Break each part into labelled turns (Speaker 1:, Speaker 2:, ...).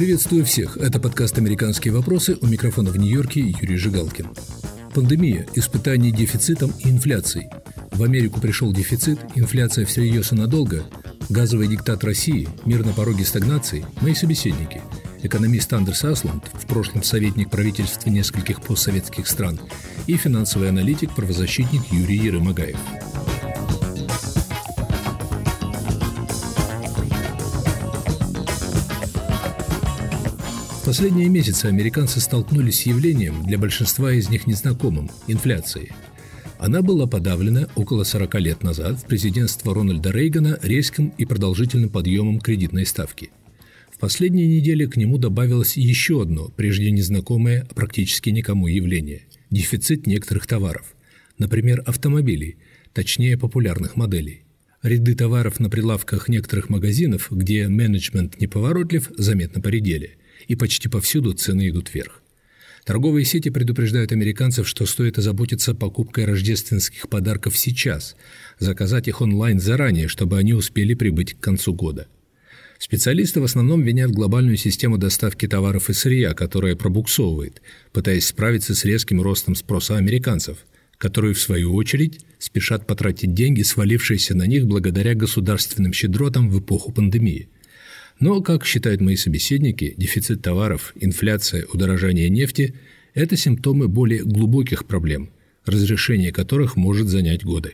Speaker 1: Приветствую всех. Это подкаст «Американские вопросы». У микрофона в Нью-Йорке Юрий Жигалкин. Пандемия, испытание дефицитом и инфляцией. В Америку пришел дефицит, инфляция всерьез и надолго. Газовый диктат России, мир на пороге стагнации. Мои собеседники. Экономист Андерс Асланд, в прошлом советник правительства нескольких постсоветских стран. И финансовый аналитик, правозащитник Юрий Ерымагаев. Последние месяцы американцы столкнулись с явлением, для большинства из них незнакомым – инфляцией. Она была подавлена около 40 лет назад в президентство Рональда Рейгана резким и продолжительным подъемом кредитной ставки. В последние недели к нему добавилось еще одно, прежде незнакомое практически никому явление – дефицит некоторых товаров, например, автомобилей, точнее популярных моделей. Ряды товаров на прилавках некоторых магазинов, где менеджмент неповоротлив, заметно поредели и почти повсюду цены идут вверх. Торговые сети предупреждают американцев, что стоит озаботиться покупкой рождественских подарков сейчас, заказать их онлайн заранее, чтобы они успели прибыть к концу года. Специалисты в основном винят глобальную систему доставки товаров и сырья, которая пробуксовывает, пытаясь справиться с резким ростом спроса американцев, которые, в свою очередь, спешат потратить деньги, свалившиеся на них благодаря государственным щедротам в эпоху пандемии – но, как считают мои собеседники, дефицит товаров, инфляция, удорожание нефти – это симптомы более глубоких проблем, разрешение которых может занять годы.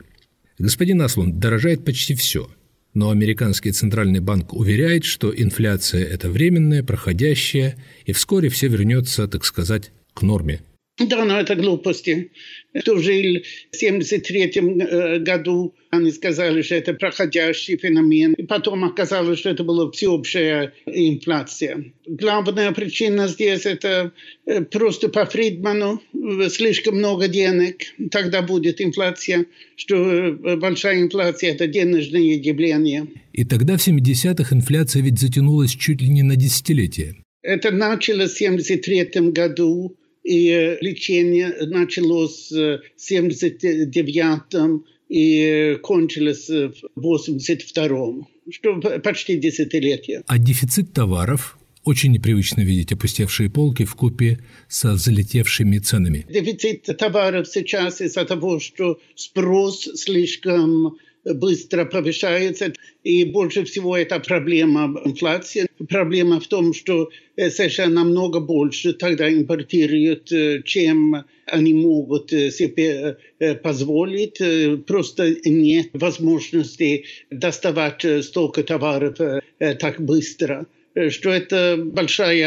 Speaker 1: Господин Аслун, дорожает почти все, но американский центральный банк уверяет, что инфляция – это временная, проходящая, и вскоре все вернется, так сказать, к норме.
Speaker 2: Да, но это глупости. Кто жил в 73 э, году, они сказали, что это проходящий феномен. И потом оказалось, что это была всеобщая инфляция. Главная причина здесь – это э, просто по Фридману слишком много денег, тогда будет инфляция, что э, большая инфляция – это денежное явление.
Speaker 1: И тогда в 70-х инфляция ведь затянулась чуть ли не на десятилетие.
Speaker 2: Это началось в 73 году и лечение началось в 79-м и кончилось в 82-м, что почти десятилетие.
Speaker 1: А дефицит товаров очень непривычно видеть опустевшие полки в купе со взлетевшими ценами.
Speaker 2: Дефицит товаров сейчас из-за того, что спрос слишком быстро повышается. И больше всего это проблема инфляции. Проблема в том, что США намного больше тогда импортируют, э, чем они могут э, себе э, позволить. Просто нет возможности доставать столько товаров так быстро что это большое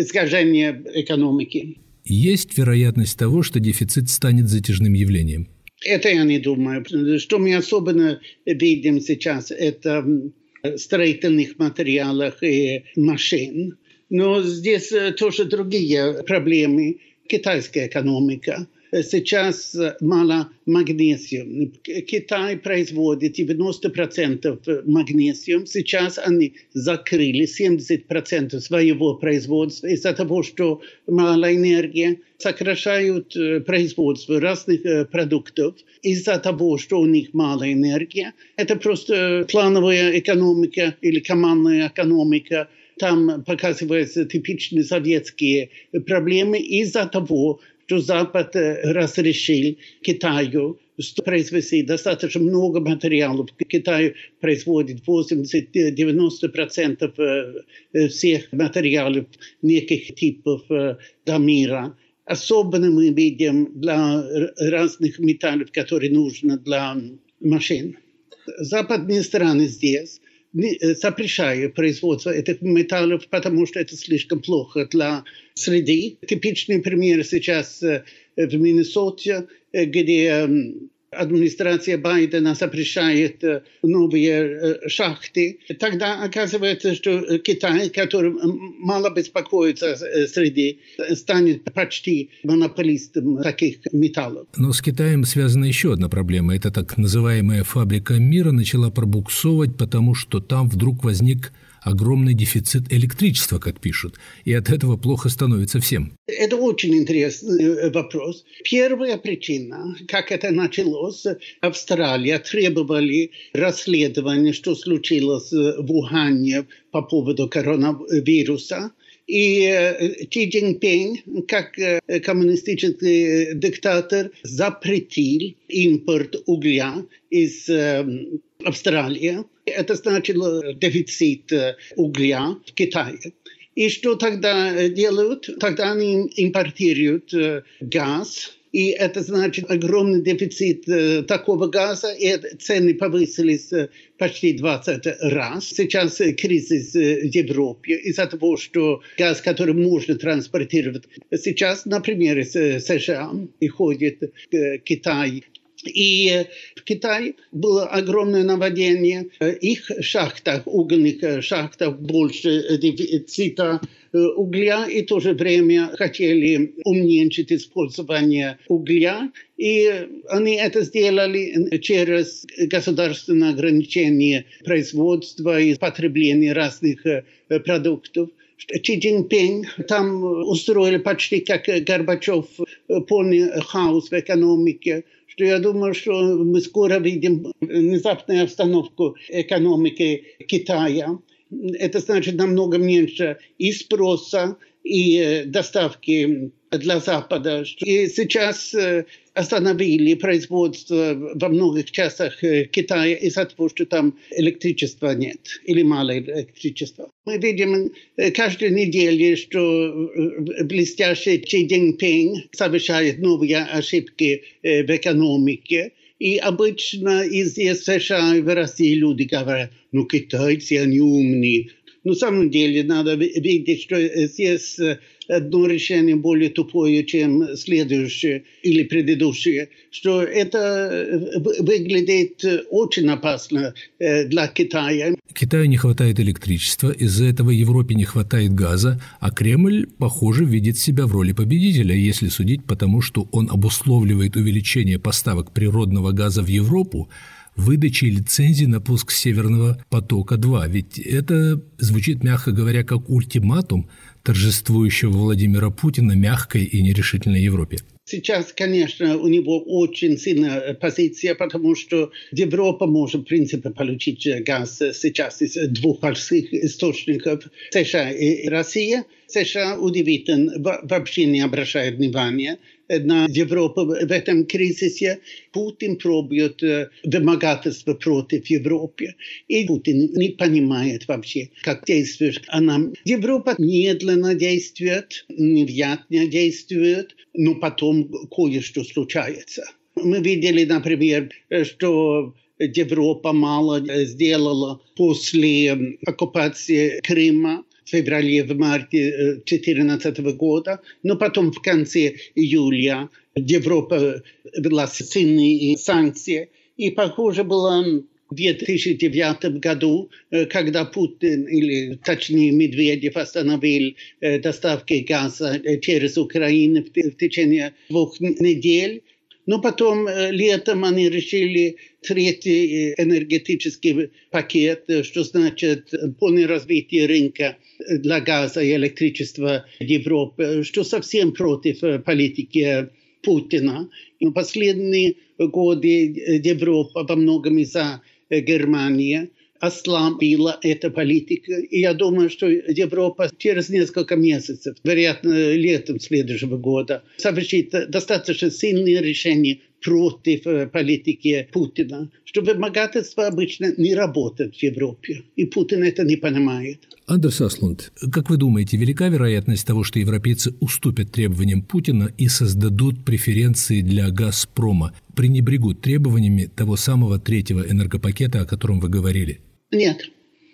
Speaker 2: искажение экономики.
Speaker 1: Есть вероятность того, что дефицит станет затяжным явлением?
Speaker 2: Это я не думаю. Что мы особенно видим сейчас, это строительных материалах и машин. Но здесь тоже другие проблемы. Китайская экономика – сейчас мало магнезиум. Китай производит 90% магнезиум. Сейчас они закрыли 70% своего производства из-за того, что мало энергии. Сокращают производство разных продуктов из-за того, что у них мало энергии. Это просто плановая экономика или командная экономика там показываются типичные советские проблемы из-за того, что Запад разрешил Китаю произвести достаточно много материалов. Китай производит 80-90% всех материалов неких типов до мира. Особенно мы видим для разных металлов, которые нужны для машин. Западные страны здесь запрещают производство этих металлов, потому что это слишком плохо для среды. Типичный пример сейчас в Миннесоте, где администрация Байдена запрещает новые шахты, тогда оказывается, что Китай, который мало беспокоится среди, станет почти монополистом таких металлов.
Speaker 1: Но с Китаем связана еще одна проблема. Это так называемая фабрика мира начала пробуксовывать, потому что там вдруг возник огромный дефицит электричества, как пишут, и от этого плохо становится всем.
Speaker 2: Это очень интересный э, вопрос. Первая причина, как это началось, Австралия требовали расследования, что случилось в Ухане по поводу коронавируса. И э, Чи Цзиньпин, как э, коммунистический диктатор, запретил импорт угля из Австралии. Это значило дефицит угля в Китае. И что тогда делают? Тогда они импортируют газ, и это значит огромный дефицит э, такого газа, и цены повысились э, почти 20 раз. Сейчас э, кризис в Европе из-за того, что газ, который можно транспортировать, сейчас, например, из США и ходит в Китай и в Китае было огромное наводнение. Их шахтах, угольных шахтах больше дефицита э, угля и в то же время хотели уменьшить использование угля. И они это сделали через государственное ограничение производства и потребления разных э, продуктов. Чи Цзиньпин там устроили почти как Горбачев полный хаос в экономике что я думаю, что мы скоро видим внезапную обстановку экономики Китая. Это значит намного меньше и спроса, и доставки для Запада. И сейчас остановили производство во многих частях Китая из-за того, что там электричества нет или мало электричества. Мы видим каждую неделю, что блестящий Чи Цзиньпин совершает новые ошибки в экономике. И обычно из США и в России люди говорят, ну китайцы, они умные. На самом деле надо видеть, что здесь одно решение более тупое, чем следующее или предыдущее, что это выглядит очень опасно для Китая.
Speaker 1: Китаю не хватает электричества, из-за этого Европе не хватает газа, а Кремль, похоже, видит себя в роли победителя, если судить по тому, что он обусловливает увеличение поставок природного газа в Европу, выдачей лицензии на пуск Северного потока-2. Ведь это звучит, мягко говоря, как ультиматум торжествующего Владимира Путина мягкой и нерешительной Европе.
Speaker 2: Сейчас, конечно, у него очень сильная позиция, потому что Европа может, в принципе, получить газ сейчас из двух больших источников США и Россия. США удивительно вообще не обращает внимания на Европу в этом кризисе. Путин пробует вымогательство против Европы. И Путин не понимает вообще, как действует она. Европа медленно действует, невнятно действует, но потом кое-что случается. Мы видели, например, что Европа мало сделала после оккупации Крыма феврале, в марте 2014 года, но потом в конце июля Европа ввела сильные санкции, и, похоже, было в 2009 году, когда Путин, или точнее Медведев, остановил доставки газа через Украину в течение двух недель, но потом летом они решили третий энергетический пакет, что значит полное развитие рынка для газа и электричества Европы, что совсем против политики Путина. И в последние годы Европа во многом из-за Германии ослабила эта политика. И я думаю, что Европа через несколько месяцев, вероятно, летом следующего года, совершит достаточно сильные решения против политики Путина, что вымогательство обычно не работает в Европе, и Путин это не понимает.
Speaker 1: Андерс Аслунд, как вы думаете, велика вероятность того, что европейцы уступят требованиям Путина и создадут преференции для «Газпрома», пренебрегут требованиями того самого третьего энергопакета, о котором вы говорили?
Speaker 2: Нет.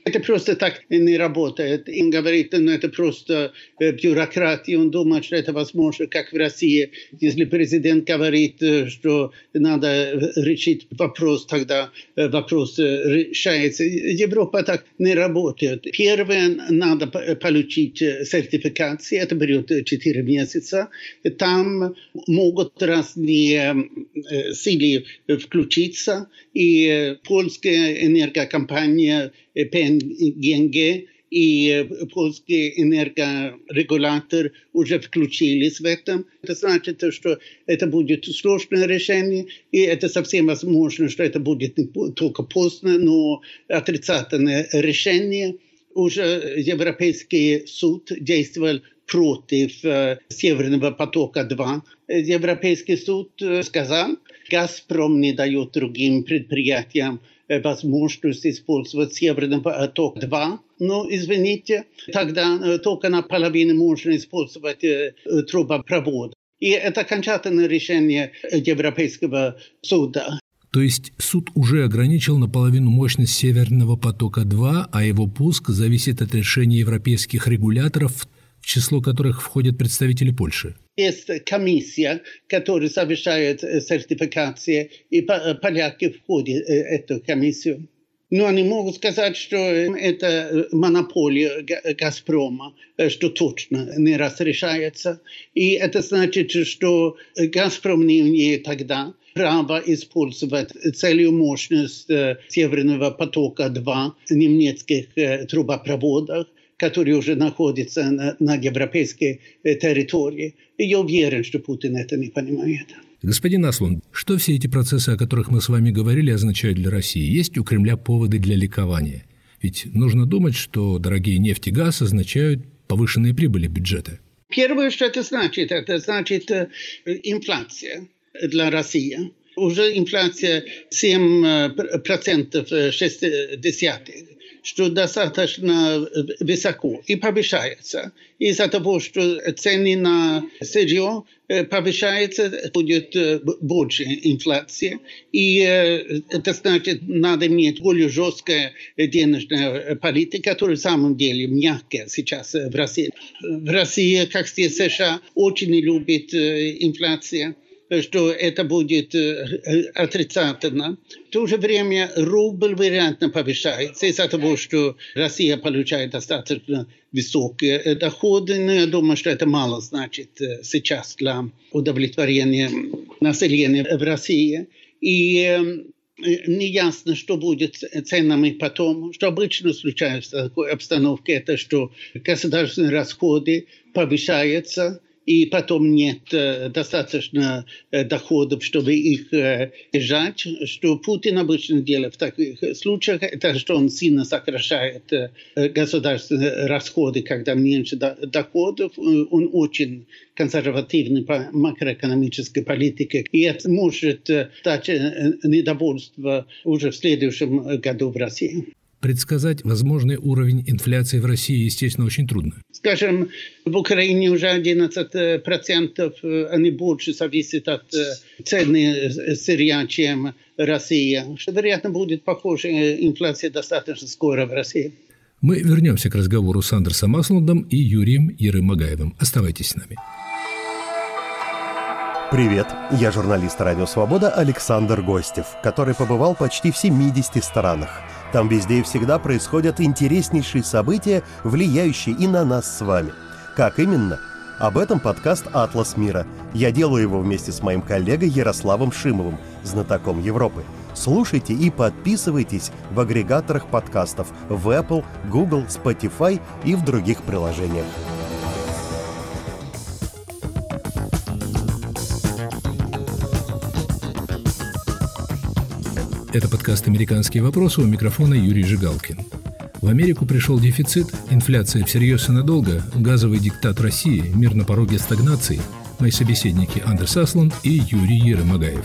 Speaker 2: Это просто так не работает. Он говорит, ну это просто бюрократия. Он думает, что это возможно, как в России. Если президент говорит, что надо решить вопрос, тогда вопрос решается. Европа так не работает. Первое, надо получить сертификацию. Это берет 4 месяца. Там могут разные силы включиться. И польская энергокомпания PNG и польский энергорегулятор уже включились в этом. Это значит, что это будет сложное решение, и это совсем возможно, что это будет не только поздно, но отрицательное решение. Уже Европейский суд действовал против э, Северного потока-2. Европейский суд э, сказал, «Газпром не дает другим предприятиям э, возможность использовать Северный поток-2». Но, извините, тогда только наполовину можно использовать трубопровод. И это окончательное решение Европейского суда.
Speaker 1: То есть суд уже ограничил наполовину мощность Северного потока-2, а его пуск зависит от решения европейских регуляторов, в число которых входят представители Польши.
Speaker 2: Есть комиссия, которая совершает э, сертификации, и э, поляки входят в э, эту комиссию. Но они могут сказать, что это монополия «Газпрома», что точно не разрешается. И это значит, что «Газпром» не имеет тогда права использовать целую мощность Северного потока-2 немецких трубопроводах который уже находится на, на европейской э, территории. Я уверен, что Путин это не понимает.
Speaker 1: Господин Аслун, что все эти процессы, о которых мы с вами говорили, означают для России? Есть у Кремля поводы для ликования? Ведь нужно думать, что дорогие нефть и газ означают повышенные прибыли бюджета.
Speaker 2: Первое, что это значит, это значит э, инфляция для России. Уже инфляция 7% 60 что достаточно высоко и повышается. Из-за того, что цены на сырье повышаются, будет больше инфляции. И это значит, надо иметь более жесткая денежная политика, которая в самом деле мягкая сейчас в России. В России, как здесь США, очень любит инфляцию что это будет отрицательно. В то же время рубль вероятно повышается из-за того, что Россия получает достаточно высокие доходы. Но я думаю, что это мало значит сейчас для удовлетворения населения в России. И неясно, что будет с ценами потом. Что обычно случается в такой обстановке, это что государственные расходы повышаются, и потом нет э, достаточно э, доходов, чтобы их э, держать. Что Путин обычно делает в таких случаях, это что он сильно сокращает государственные расходы, когда меньше доходов. Он очень консервативный по макроэкономической политике. И это может дать недовольство уже в следующем году в России.
Speaker 1: Предсказать возможный уровень инфляции в России, естественно, очень трудно.
Speaker 2: Скажем, в Украине уже 11%, э, они больше зависят от э, цены сырья, чем Россия. Что, вероятно, будет похожая инфляция достаточно скоро в России.
Speaker 1: Мы вернемся к разговору с Андерсом Аслундом и Юрием Ерымагаевым. Оставайтесь с нами.
Speaker 3: Привет, я журналист «Радио Свобода» Александр Гостев, который побывал почти в 70 странах – там везде и всегда происходят интереснейшие события, влияющие и на нас с вами. Как именно? Об этом подкаст «Атлас мира». Я делаю его вместе с моим коллегой Ярославом Шимовым, знатоком Европы. Слушайте и подписывайтесь в агрегаторах подкастов в Apple, Google, Spotify и в других приложениях.
Speaker 1: Это подкаст «Американские вопросы» у микрофона Юрий Жигалкин. В Америку пришел дефицит, инфляция всерьез и надолго, газовый диктат России, мир на пороге стагнации. Мои собеседники Андерс Асланд и Юрий Ерымагаев.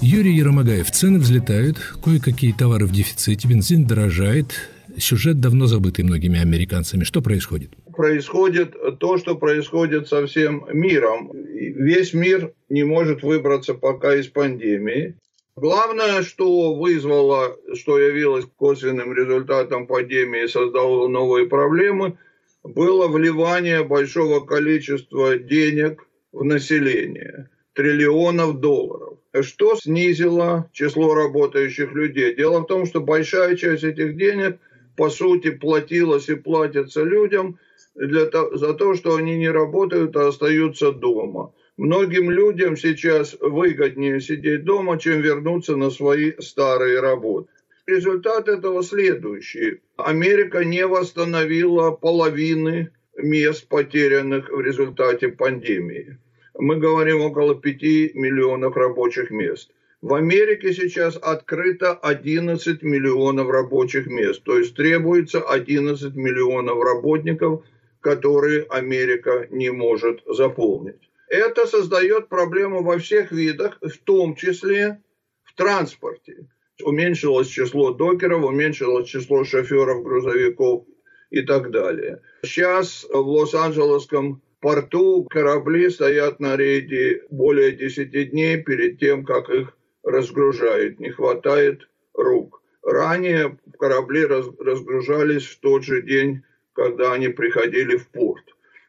Speaker 1: Юрий Ермогаев. Цены взлетают, кое-какие товары в дефиците, бензин дорожает. Сюжет давно забытый многими американцами. Что происходит?
Speaker 4: Происходит то, что происходит со всем миром. Весь мир не может выбраться пока из пандемии. Главное, что вызвало, что явилось косвенным результатом пандемии и создало новые проблемы, было вливание большого количества денег в население, триллионов долларов, что снизило число работающих людей. Дело в том, что большая часть этих денег, по сути, платилась и платится людям – для за то, что они не работают, а остаются дома. Многим людям сейчас выгоднее сидеть дома, чем вернуться на свои старые работы. Результат этого следующий. Америка не восстановила половины мест, потерянных в результате пандемии. Мы говорим около 5 миллионов рабочих мест. В Америке сейчас открыто 11 миллионов рабочих мест. То есть требуется 11 миллионов работников, которые Америка не может заполнить. Это создает проблему во всех видах, в том числе в транспорте. Уменьшилось число докеров, уменьшилось число шоферов грузовиков и так далее. Сейчас в Лос-Анджелесском порту корабли стоят на рейде более 10 дней перед тем, как их разгружают. Не хватает рук. Ранее корабли разгружались в тот же день, когда они приходили в порт.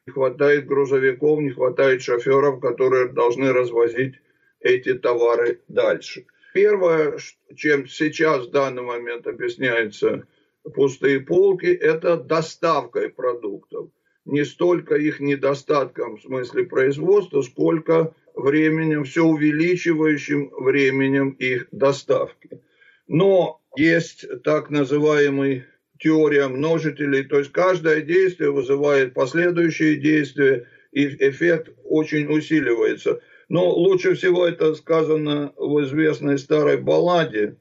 Speaker 4: Не хватает грузовиков, не хватает шоферов, которые должны развозить эти товары дальше. Первое, чем сейчас в данный момент объясняется пустые полки, это доставкой продуктов. Не столько их недостатком в смысле производства, сколько временем, все увеличивающим временем их доставки. Но есть так называемый теория множителей, то есть каждое действие вызывает последующие действия, и эффект очень усиливается. Но лучше всего это сказано в известной старой балладе.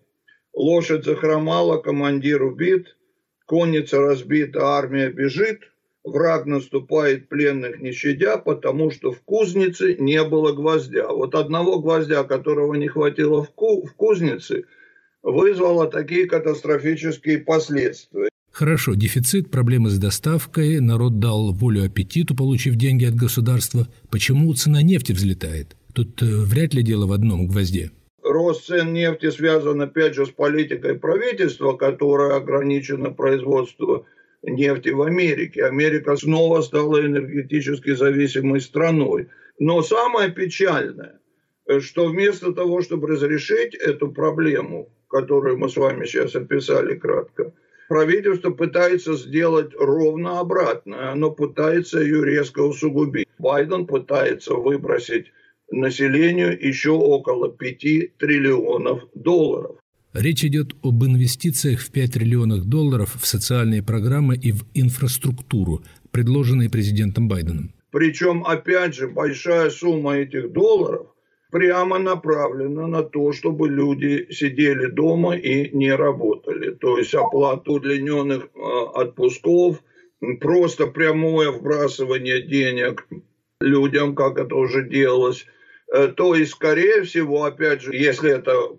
Speaker 4: Лошадь захромала, командир убит, конница разбита, армия бежит, враг наступает пленных не щадя, потому что в кузнице не было гвоздя. Вот одного гвоздя, которого не хватило в, ку в кузнице, вызвало такие катастрофические последствия.
Speaker 1: Хорошо, дефицит, проблемы с доставкой, народ дал волю аппетиту, получив деньги от государства. Почему цена нефти взлетает? Тут э, вряд ли дело в одном гвозде.
Speaker 4: Рост цен нефти связан, опять же, с политикой правительства, которое ограничено производство нефти в Америке. Америка снова стала энергетически зависимой страной. Но самое печальное, что вместо того, чтобы разрешить эту проблему, которую мы с вами сейчас описали кратко, правительство пытается сделать ровно обратное. Оно пытается ее резко усугубить. Байден пытается выбросить населению еще около 5 триллионов долларов.
Speaker 1: Речь идет об инвестициях в 5 триллионов долларов в социальные программы и в инфраструктуру, предложенные президентом Байденом.
Speaker 4: Причем, опять же, большая сумма этих долларов прямо направлена на то, чтобы люди сидели дома и не работали. То есть оплата удлиненных э, отпусков, просто прямое вбрасывание денег людям, как это уже делалось. Э, то есть, скорее всего, опять же, если это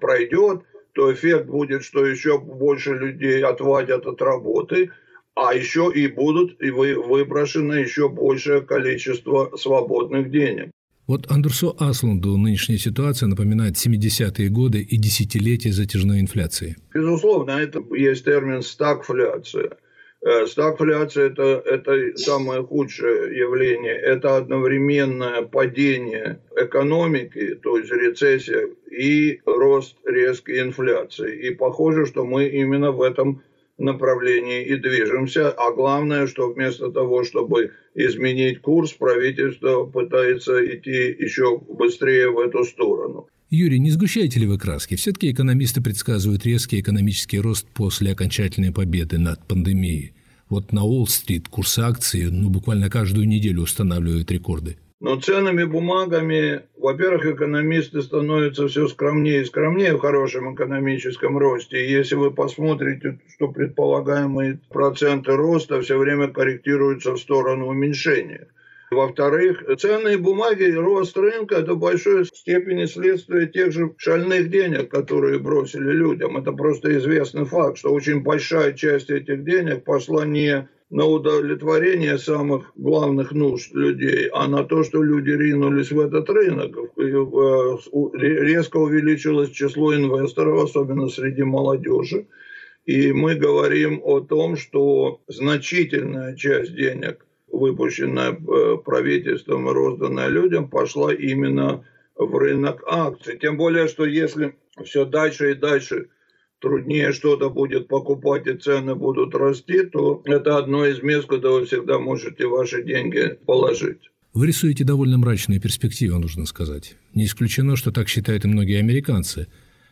Speaker 4: пройдет, то эффект будет, что еще больше людей отводят от работы, а еще и будут и вы, выброшено еще большее количество свободных денег.
Speaker 1: Вот Андерсо Асланду нынешняя ситуация напоминает 70-е годы и десятилетия затяжной инфляции.
Speaker 4: Безусловно, это есть термин «стагфляция». Э, стагфляция это, – это самое худшее явление. Это одновременное падение экономики, то есть рецессия, и рост резкой инфляции. И похоже, что мы именно в этом направлении и движемся. А главное, что вместо того, чтобы изменить курс, правительство пытается идти еще быстрее в эту сторону.
Speaker 1: Юрий, не сгущайте ли вы краски? Все-таки экономисты предсказывают резкий экономический рост после окончательной победы над пандемией. Вот на Уолл-стрит курс акций ну, буквально каждую неделю устанавливают рекорды.
Speaker 4: Но ценными бумагами, во-первых, экономисты становятся все скромнее и скромнее в хорошем экономическом росте. Если вы посмотрите, что предполагаемые проценты роста все время корректируются в сторону уменьшения. Во-вторых, ценные бумаги, рост рынка – это в большой степени следствие тех же шальных денег, которые бросили людям. Это просто известный факт, что очень большая часть этих денег пошла не на удовлетворение самых главных нужд людей, а на то, что люди ринулись в этот рынок. Резко увеличилось число инвесторов, особенно среди молодежи. И мы говорим о том, что значительная часть денег, выпущенная э, правительством и розданная людям, пошла именно в рынок акций. Тем более, что если все дальше и дальше труднее что-то будет покупать и цены будут расти, то это одно из мест, куда вы всегда можете ваши деньги положить.
Speaker 1: Вы рисуете довольно мрачные перспективы, нужно сказать. Не исключено, что так считают и многие американцы.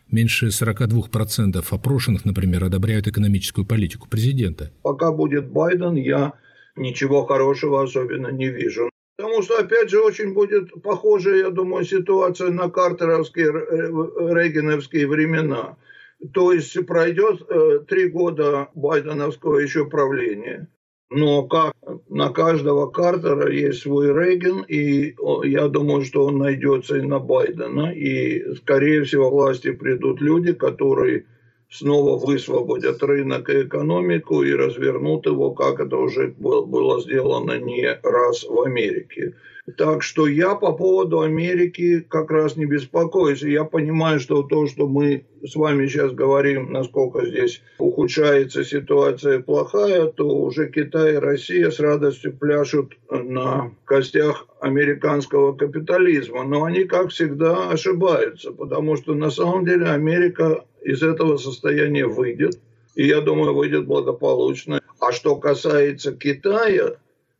Speaker 1: Меньше 42% опрошенных, например, одобряют экономическую политику президента.
Speaker 4: Пока будет Байден, я ничего хорошего особенно не вижу. Потому что, опять же, очень будет похожа, я думаю, ситуация на картеровские, рейгеновские времена. То есть пройдет э, три года байденовского еще правления. Но как на каждого Картера есть свой Рейган, и я думаю, что он найдется и на Байдена. И, скорее всего, власти придут люди, которые снова высвободят рынок и экономику и развернут его, как это уже было сделано не раз в Америке. Так что я по поводу Америки как раз не беспокоюсь. Я понимаю, что то, что мы с вами сейчас говорим, насколько здесь ухудшается ситуация плохая, то уже Китай и Россия с радостью пляшут на костях американского капитализма. Но они, как всегда, ошибаются, потому что на самом деле Америка из этого состояния выйдет. И я думаю, выйдет благополучно. А что касается Китая,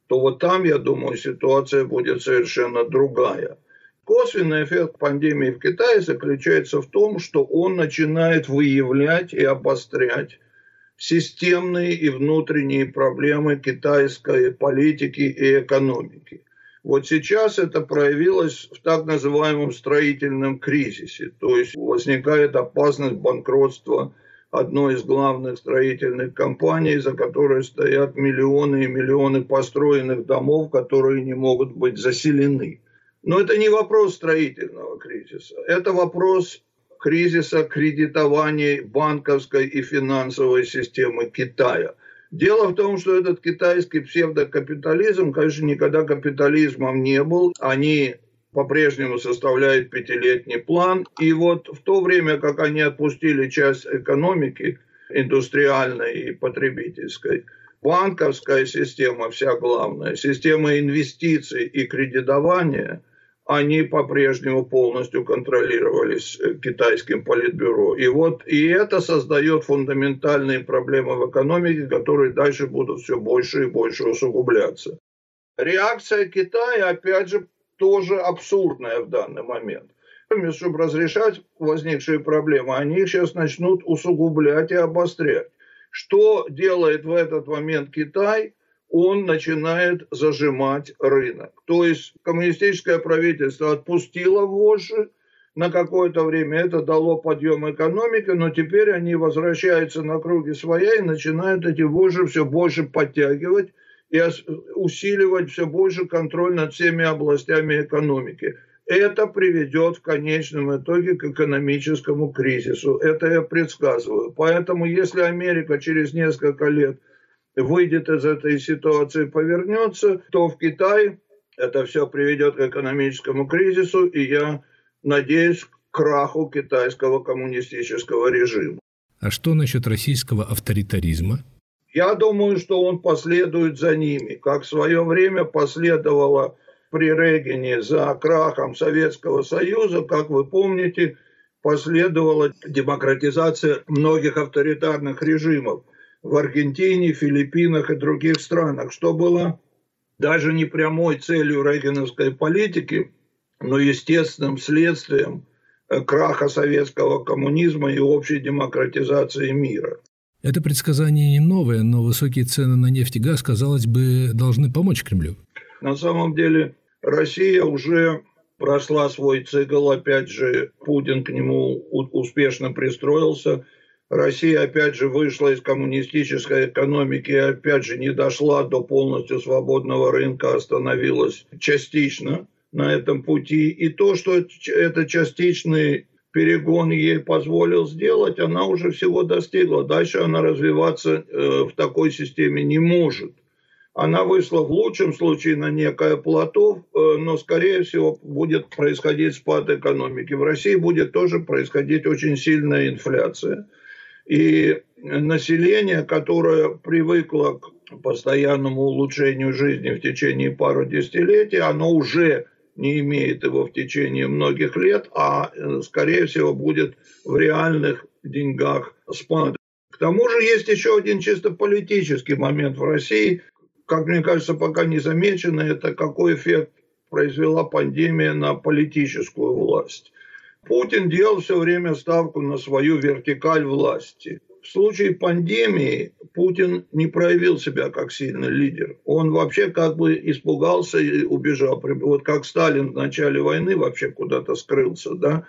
Speaker 4: то вот там, я думаю, ситуация будет совершенно другая. Косвенный эффект пандемии в Китае заключается в том, что он начинает выявлять и обострять системные и внутренние проблемы китайской политики и экономики. Вот сейчас это проявилось в так называемом строительном кризисе, то есть возникает опасность банкротства одной из главных строительных компаний, за которой стоят миллионы и миллионы построенных домов, которые не могут быть заселены. Но это не вопрос строительного кризиса, это вопрос кризиса кредитования банковской и финансовой системы Китая. Дело в том, что этот китайский псевдокапитализм, конечно, никогда капитализмом не был. Они по-прежнему составляет пятилетний план. И вот в то время, как они отпустили часть экономики, индустриальной и потребительской, банковская система вся главная, система инвестиций и кредитования, они по-прежнему полностью контролировались китайским политбюро. И вот и это создает фундаментальные проблемы в экономике, которые дальше будут все больше и больше усугубляться. Реакция Китая, опять же, тоже абсурдная в данный момент. Чтобы разрешать возникшие проблемы, они их сейчас начнут усугублять и обострять. Что делает в этот момент Китай? Он начинает зажимать рынок. То есть коммунистическое правительство отпустило вожжи, на какое-то время это дало подъем экономики, но теперь они возвращаются на круги своя и начинают эти вожжи все больше подтягивать и усиливать все больше контроль над всеми областями экономики. Это приведет в конечном итоге к экономическому кризису. Это я предсказываю. Поэтому если Америка через несколько лет выйдет из этой ситуации, повернется, то в Китае это все приведет к экономическому кризису, и я надеюсь к краху китайского коммунистического режима.
Speaker 1: А что насчет российского авторитаризма?
Speaker 4: Я думаю, что он последует за ними, как в свое время последовало при Регине за крахом Советского Союза, как вы помните, последовала демократизация многих авторитарных режимов в Аргентине, Филиппинах и других странах, что было даже не прямой целью рейгеновской политики, но естественным следствием краха советского коммунизма и общей демократизации мира.
Speaker 1: Это предсказание не новое, но высокие цены на нефть и газ, казалось бы, должны помочь Кремлю.
Speaker 4: На самом деле Россия уже прошла свой цикл, опять же, Путин к нему успешно пристроился. Россия, опять же, вышла из коммунистической экономики опять же, не дошла до полностью свободного рынка, остановилась частично на этом пути. И то, что это частичный перегон ей позволил сделать, она уже всего достигла. Дальше она развиваться э, в такой системе не может. Она вышла в лучшем случае на некое плато, э, но, скорее всего, будет происходить спад экономики. В России будет тоже происходить очень сильная инфляция. И население, которое привыкло к постоянному улучшению жизни в течение пару десятилетий, оно уже не имеет его в течение многих лет, а, э, скорее всего, будет в реальных деньгах спад. К тому же есть еще один чисто политический момент в России, как мне кажется, пока не замеченный, это какой эффект произвела пандемия на политическую власть. Путин делал все время ставку на свою вертикаль власти. В случае пандемии Путин не проявил себя как сильный лидер. Он вообще как бы испугался и убежал. Вот как Сталин в начале войны вообще куда-то скрылся. Да?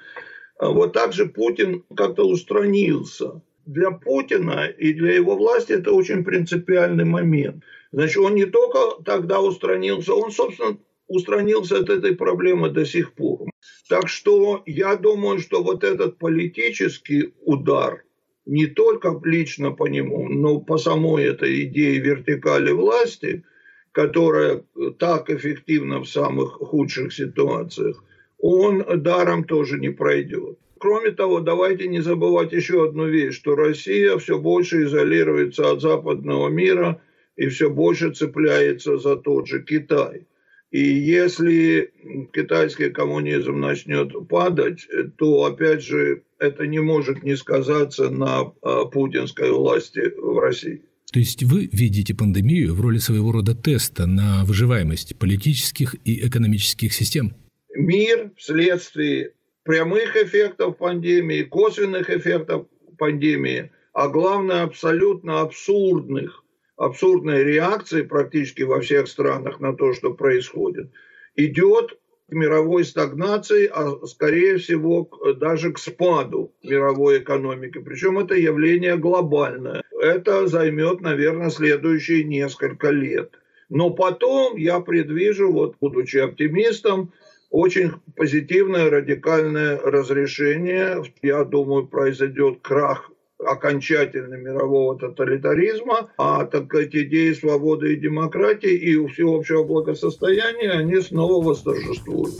Speaker 4: А вот так же Путин как-то устранился. Для Путина и для его власти это очень принципиальный момент. Значит, он не только тогда устранился, он, собственно, устранился от этой проблемы до сих пор. Так что я думаю, что вот этот политический удар, не только лично по нему, но по самой этой идее вертикали власти, которая так эффективна в самых худших ситуациях, он даром тоже не пройдет. Кроме того, давайте не забывать еще одну вещь, что Россия все больше изолируется от западного мира и все больше цепляется за тот же Китай. И если китайский коммунизм начнет падать, то, опять же, это не может не сказаться на а, путинской власти в России.
Speaker 1: То есть вы видите пандемию в роли своего рода теста на выживаемость политических и экономических систем?
Speaker 4: Мир вследствие прямых эффектов пандемии, косвенных эффектов пандемии, а главное абсолютно абсурдных абсурдной реакции практически во всех странах на то, что происходит, идет к мировой стагнации, а скорее всего даже к спаду мировой экономики. Причем это явление глобальное. Это займет, наверное, следующие несколько лет. Но потом я предвижу, вот будучи оптимистом, очень позитивное радикальное разрешение. Я думаю, произойдет крах окончательно мирового тоталитаризма, а так сказать, идеи свободы и демократии и всеобщего благосостояния, они снова восторжествуют.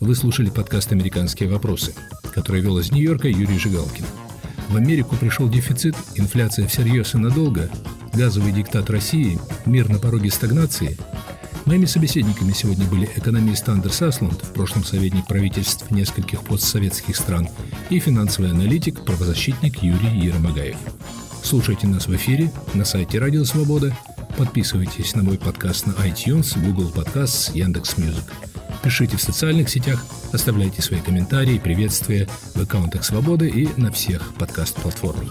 Speaker 1: Вы слушали подкаст «Американские вопросы», который вел из Нью-Йорка Юрий Жигалкин. В Америку пришел дефицит, инфляция всерьез и надолго, газовый диктат России, мир на пороге стагнации – Моими собеседниками сегодня были экономист Андерс Асланд, в прошлом советник правительств нескольких постсоветских стран, и финансовый аналитик, правозащитник Юрий Ярым-Агаев. Слушайте нас в эфире на сайте Радио Свобода, подписывайтесь на мой подкаст на iTunes, Google Podcasts, Яндекс.Мьюзик. Пишите в социальных сетях, оставляйте свои комментарии, приветствия в аккаунтах Свободы и на всех подкаст-платформах.